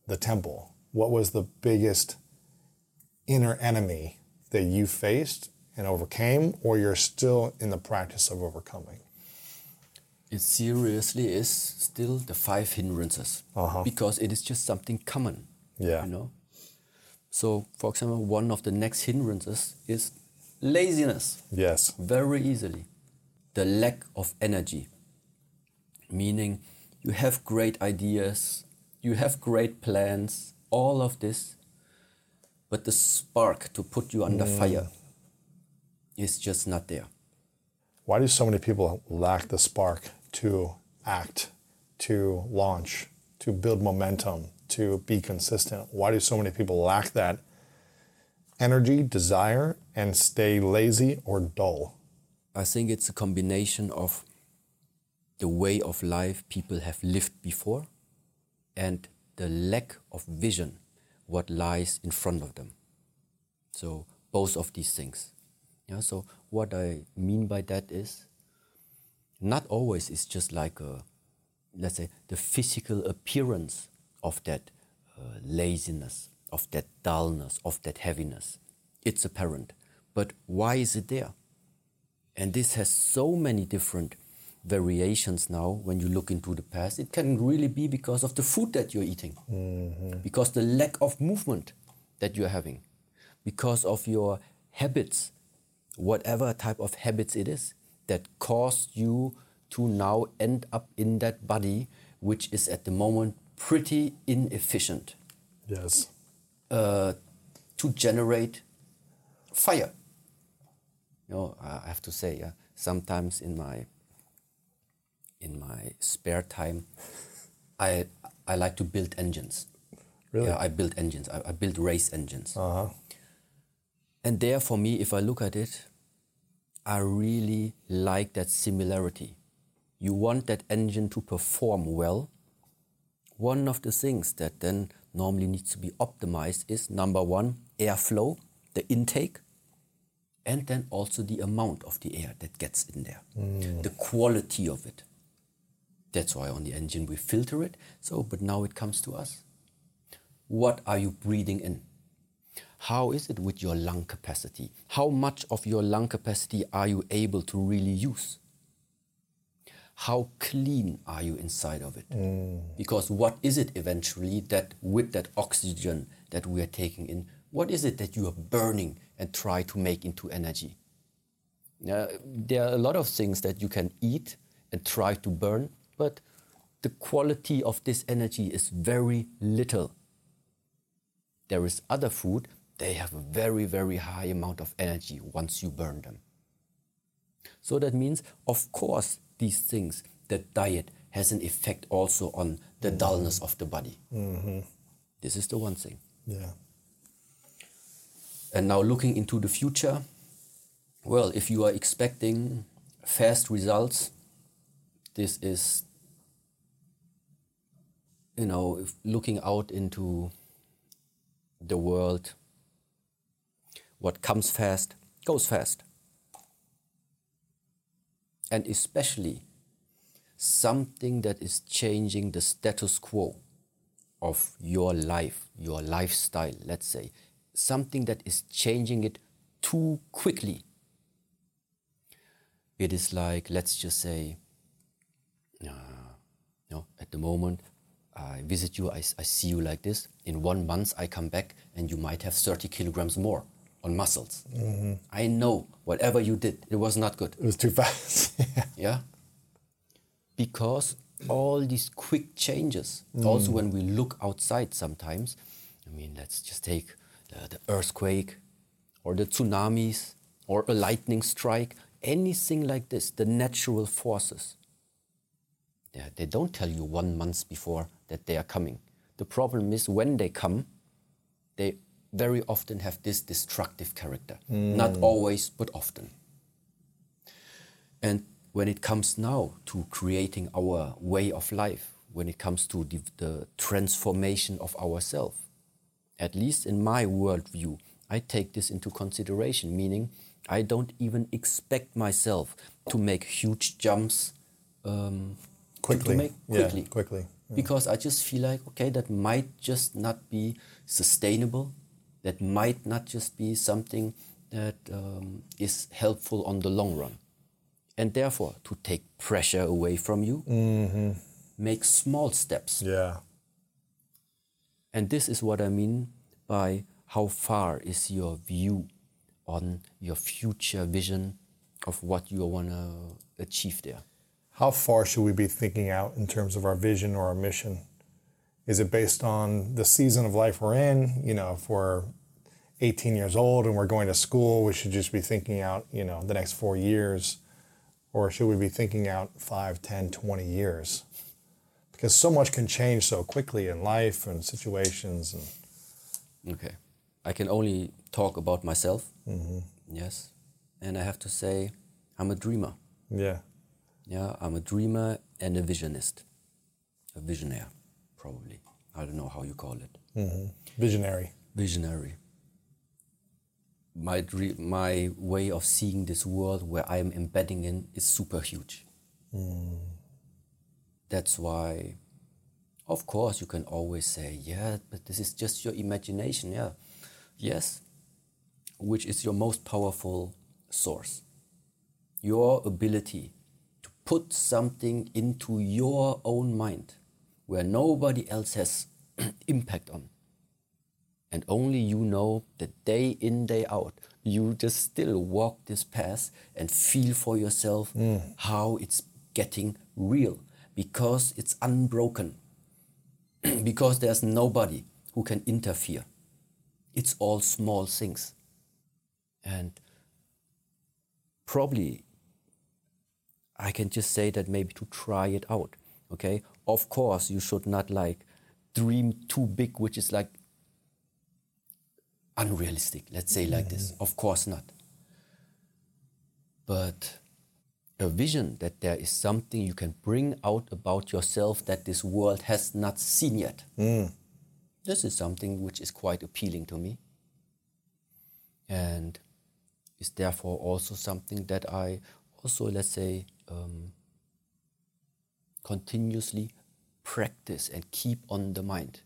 the temple? What was the biggest inner enemy that you faced and overcame, or you're still in the practice of overcoming? It seriously is still the five hindrances Uh-huh. because it is just something common. Yeah. You know? So, for example, one of the next hindrances is laziness. Yes. very easily. The lack of energy, meaning you have great ideas, you have great plans, all of this, but the spark to put you under mm. fire is just not there. Why do so many people lack the spark to act, to launch, to build momentum, to be consistent? Why do so many people lack that energy, desire, and stay lazy or dull? I think it's a combination of the way of life people have lived before and the lack of vision, what lies in front of them. So, both of these things. Yeah, so, what I mean by that is not always it's just like a let's say, the physical appearance of that uh, laziness, of that dullness, of that heaviness. It's apparent. But why is it there? And this has so many different variations now when you look into the past. It can really be because of the food that you're eating, mm-hmm. because the lack of movement that you're having, because of your habits, whatever type of habits it is, that caused you to now end up in that body which is at the moment pretty inefficient. Yes. Uh, to generate fire. You know, I have to say, yeah, sometimes in my in my spare time, <laughs> I I like to build engines. Really? Yeah, I build engines. I, I build race engines. Uh-huh. And there, for me, if I look at it, I really like that similarity. You want that engine to perform well. One of the things that then normally needs to be optimized is number one, airflow, the intake, and then also the amount of the air that gets in there, mm. the quality of it. That's why on the engine we filter it. So, but now it comes to us. What are you breathing in? How is it with your lung capacity? How much of your lung capacity are you able to really use? How clean are you inside of it? Mm. Because what is it eventually that with that oxygen that we are taking in, what is it that you are burning and try to make into energy? Uh, there are a lot of things that you can eat and try to burn, but the quality of this energy is very little. There is other food, they have a very, very high amount of energy once you burn them. So that means, of course, these things, that diet has an effect also on the mm-hmm. dullness of the body. Mm-hmm. This is the one thing. Yeah. And now looking into the future, well, if you are expecting fast results, this is, you know, looking out into the world, what comes fast goes fast. And especially something that is changing the status quo of your life, your lifestyle, let's say, something that is changing it too quickly. It is like, let's just say, uh, you know, at the moment, I visit you, I, I see you like this. In one month, I come back and you might have 30 kilograms more on muscles. Mm-hmm. I know whatever you did, it was not good. It was too fast. <laughs> yeah. yeah. Because all these quick changes, mm. also when we look outside sometimes, I mean, let's just take the, the earthquake or the tsunamis or a lightning strike, anything like this, the natural forces. Yeah, they don't tell you one month before that they are coming. The problem is when they come, they very often have this destructive character. Mm. Not always, but often. And when it comes now to creating our way of life, when it comes to the, the transformation of ourselves, at least in my worldview, I take this into consideration, meaning I don't even expect myself to make huge jumps um, quickly. To, to quickly. Yeah, quickly. Yeah. Because I just feel like, okay, that might just not be sustainable. That might not just be something that um, is helpful on the long run. And therefore, to take pressure away from you, mm-hmm. make small steps. Yeah. And this is what I mean by how far is your view on your future vision of what you want to achieve there. How far should we be thinking out in terms of our vision or our mission? Is it based on the season of life we're in? You know, if we're 18 years old and we're going to school, we should just be thinking out, you know, the next four years. Or should we be thinking out 5, 10, 20 years? Because so much can change so quickly in life and situations. And... Okay. I can only talk about myself. Mm-hmm. Yes. And I have to say, I'm a dreamer. Yeah. Yeah, I'm a dreamer and a visionist. A visionary, probably. I don't know how you call it. Mm-hmm. Visionary. Visionary. My, my way of seeing this world where I'm embedding in is super huge. Mm. That's why, of course, you can always say, yeah, but this is just your imagination. Yeah, yes, which is your most powerful source. Your ability to put something into your own mind where nobody else has <clears throat> impact on. And only you know that day in, day out, you just still walk this path and feel for yourself mm. how it's getting real because it's unbroken, <clears throat> because there's nobody who can interfere. It's all small things. And probably I can just say that maybe to try it out. Okay, of course you should not like dream too big, which is like unrealistic. Let's say like this. Of course not. But a vision that there is something you can bring out about yourself that this world has not seen yet. This is something which is quite appealing to me. And is therefore also something that I also, let's say, um, continuously practice and keep on the mind.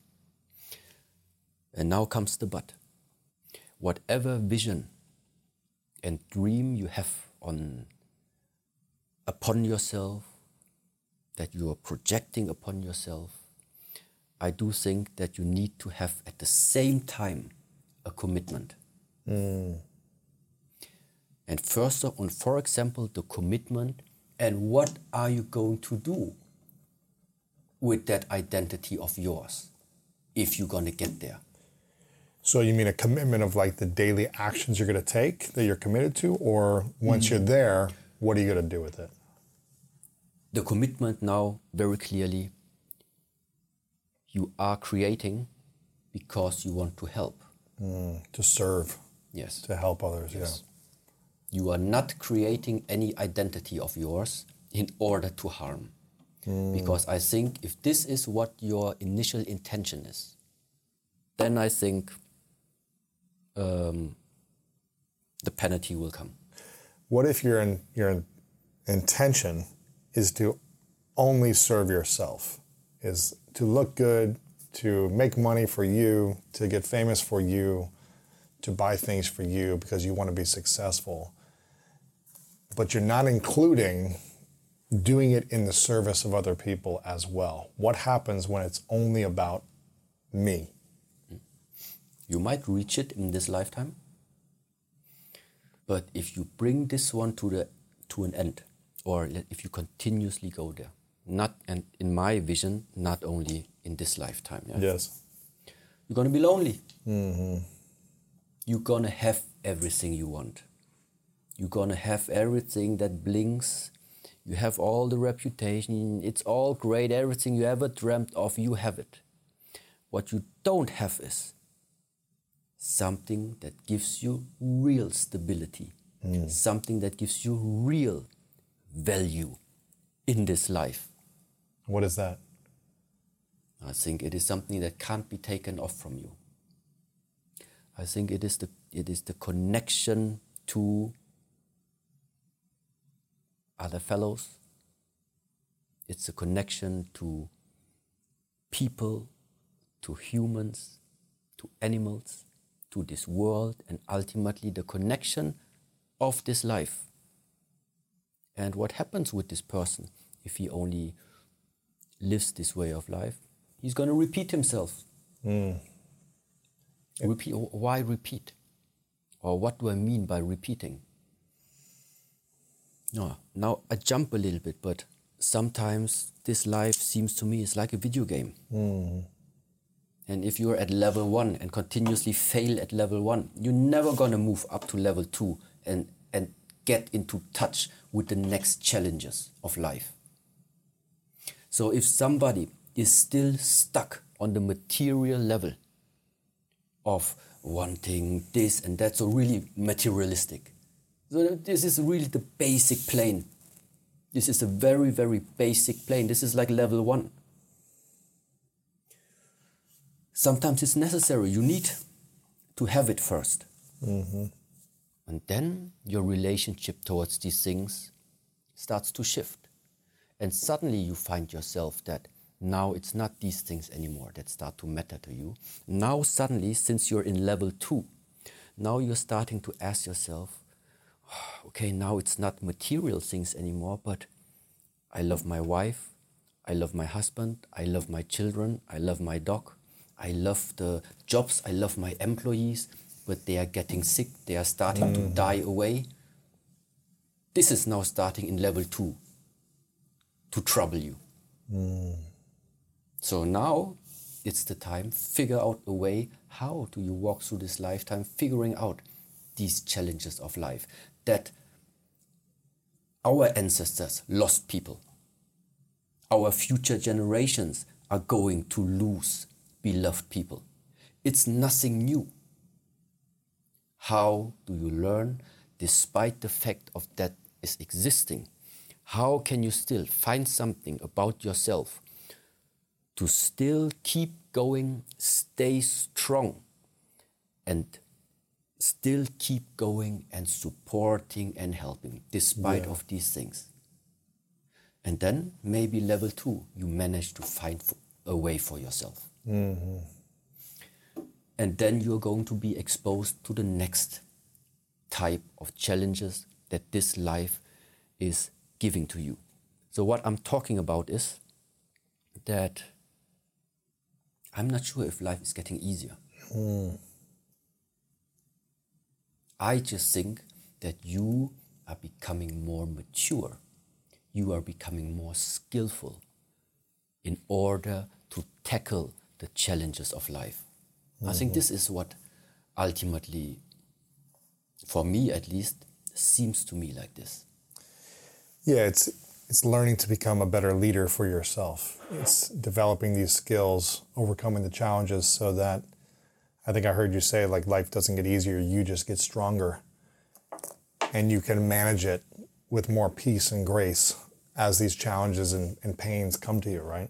And now comes the but. Whatever vision and dream you have on upon yourself, that you are projecting upon yourself, I do think that you need to have at the same time a commitment. Mm. And first of all, for example, the commitment and what are you going to do with that identity of yours if you're going to get there? So you mean a commitment of like the daily actions you're going to take that you're committed to, or once you're mm. there, what are you going to do with it? The commitment now, very clearly, you are creating because you want to help. Mm, to serve, Yes. to help others. Yes. You are not creating any identity of yours in order to harm. Because I think if this is what your initial intention is, then I think um, the penalty will come. What if your in, your intention is to only serve yourself, is to look good, to make money for you, to get famous for you, to buy things for you because you want to be successful, but you're not including doing it in the service of other people as well? What happens when it's only about me? You might reach it in this lifetime, but if you bring this one to the to an end, or if you continuously go there, not and in my vision, not only in this lifetime, yeah? Yes. you're gonna be lonely. Mm-hmm. You're gonna have everything you want. You're gonna have everything that blinks. You have all the reputation. It's all great. Everything you ever dreamt of, you have it. What you don't have is something that gives you real stability, hmm. something that gives you real value in this life. What is that? I think it is something that can't be taken off from you. I think it is the it is the connection to other fellows. It's a connection to people, to humans, to animals, to this world, and ultimately the connection of this life. And what happens with this person if he only lives this way of life? He's going to repeat himself. Hmm. Repeat. Why repeat? Or what do I mean by repeating? No, now I jump a little bit, but sometimes this life seems to me is like a video game. Mm-hmm. And if you're at level one and continuously fail at level one, you're never gonna move up to level two and, and get into touch with the next challenges of life. So if somebody is still stuck on the material level of wanting this and that, so really materialistic. So this is really the basic plane. This is a very, very basic plane. This is like level one. Sometimes it's necessary. You need to have it 1st mm-hmm. And then your relationship towards these things starts to shift. And suddenly you find yourself that now it's not these things anymore that start to matter to you. Now, suddenly, since you're in level two, now you're starting to ask yourself, <sighs> okay, now it's not material things anymore, but I love my wife, I love my husband, I love my children, I love my dog, I love the jobs, I love my employees, but they are getting sick, they are starting mm. to die away. This is now starting in level two to trouble you. Mm. So now it's the time, figure out a way how do you walk through this lifetime, figuring out these challenges of life that our ancestors lost people. Our future generations are going to lose beloved people. It's nothing new. How do you learn, despite the fact of that is existing? How can you still find something about yourself to still keep going, stay strong, and still keep going and supporting and helping despite yeah. of these things. And then maybe level two, you manage to find a way for yourself. Mm-hmm. And then you're going to be exposed to the next type of challenges that this life is giving to you. So, what I'm talking about is that I'm not sure if life is getting easier. Mm. I just think that you are becoming more mature. You are becoming more skillful in order to tackle the challenges of life. Mm-hmm. I think mm-hmm. this is what ultimately, for me at least, seems to me like this. Yeah, it's it's learning to become a better leader for yourself. It's developing these skills, overcoming the challenges so that I think I heard you say like life doesn't get easier, you just get stronger. And you can manage it with more peace and grace as these challenges and, and pains come to you, right?